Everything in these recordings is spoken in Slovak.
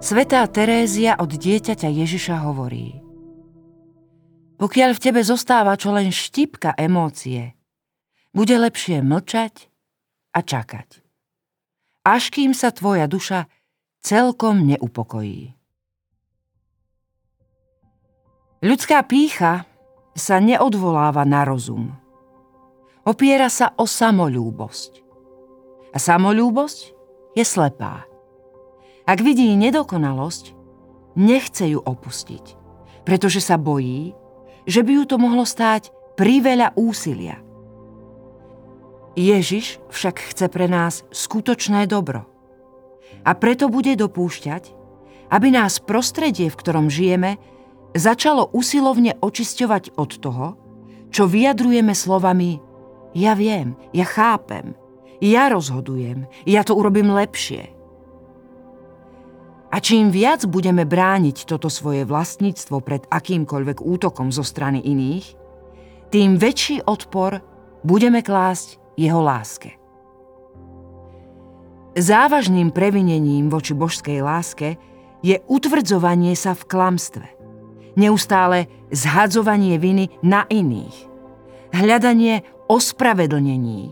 Svetá Terézia od dieťaťa Ježiša hovorí Pokiaľ v tebe zostáva čo len štipka emócie, bude lepšie mlčať a čakať. Až kým sa tvoja duša celkom neupokojí. Ľudská pícha sa neodvoláva na rozum. Opiera sa o samolúbosť. A samolúbosť je slepá. Ak vidí nedokonalosť, nechce ju opustiť, pretože sa bojí, že by ju to mohlo stáť priveľa úsilia. Ježiš však chce pre nás skutočné dobro. A preto bude dopúšťať, aby nás prostredie, v ktorom žijeme, začalo usilovne očisťovať od toho, čo vyjadrujeme slovami ja viem, ja chápem, ja rozhodujem, ja to urobím lepšie. A čím viac budeme brániť toto svoje vlastníctvo pred akýmkoľvek útokom zo strany iných, tým väčší odpor budeme klásť jeho láske. Závažným previnením voči božskej láske je utvrdzovanie sa v klamstve. Neustále zhadzovanie viny na iných. Hľadanie ospravedlnení.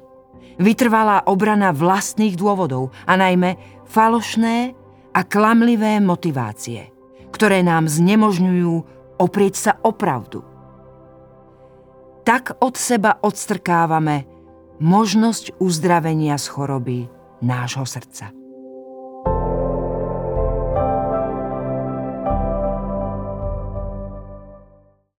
Vytrvalá obrana vlastných dôvodov a najmä falošné a klamlivé motivácie, ktoré nám znemožňujú oprieť sa o pravdu. Tak od seba odstrkávame možnosť uzdravenia z choroby nášho srdca.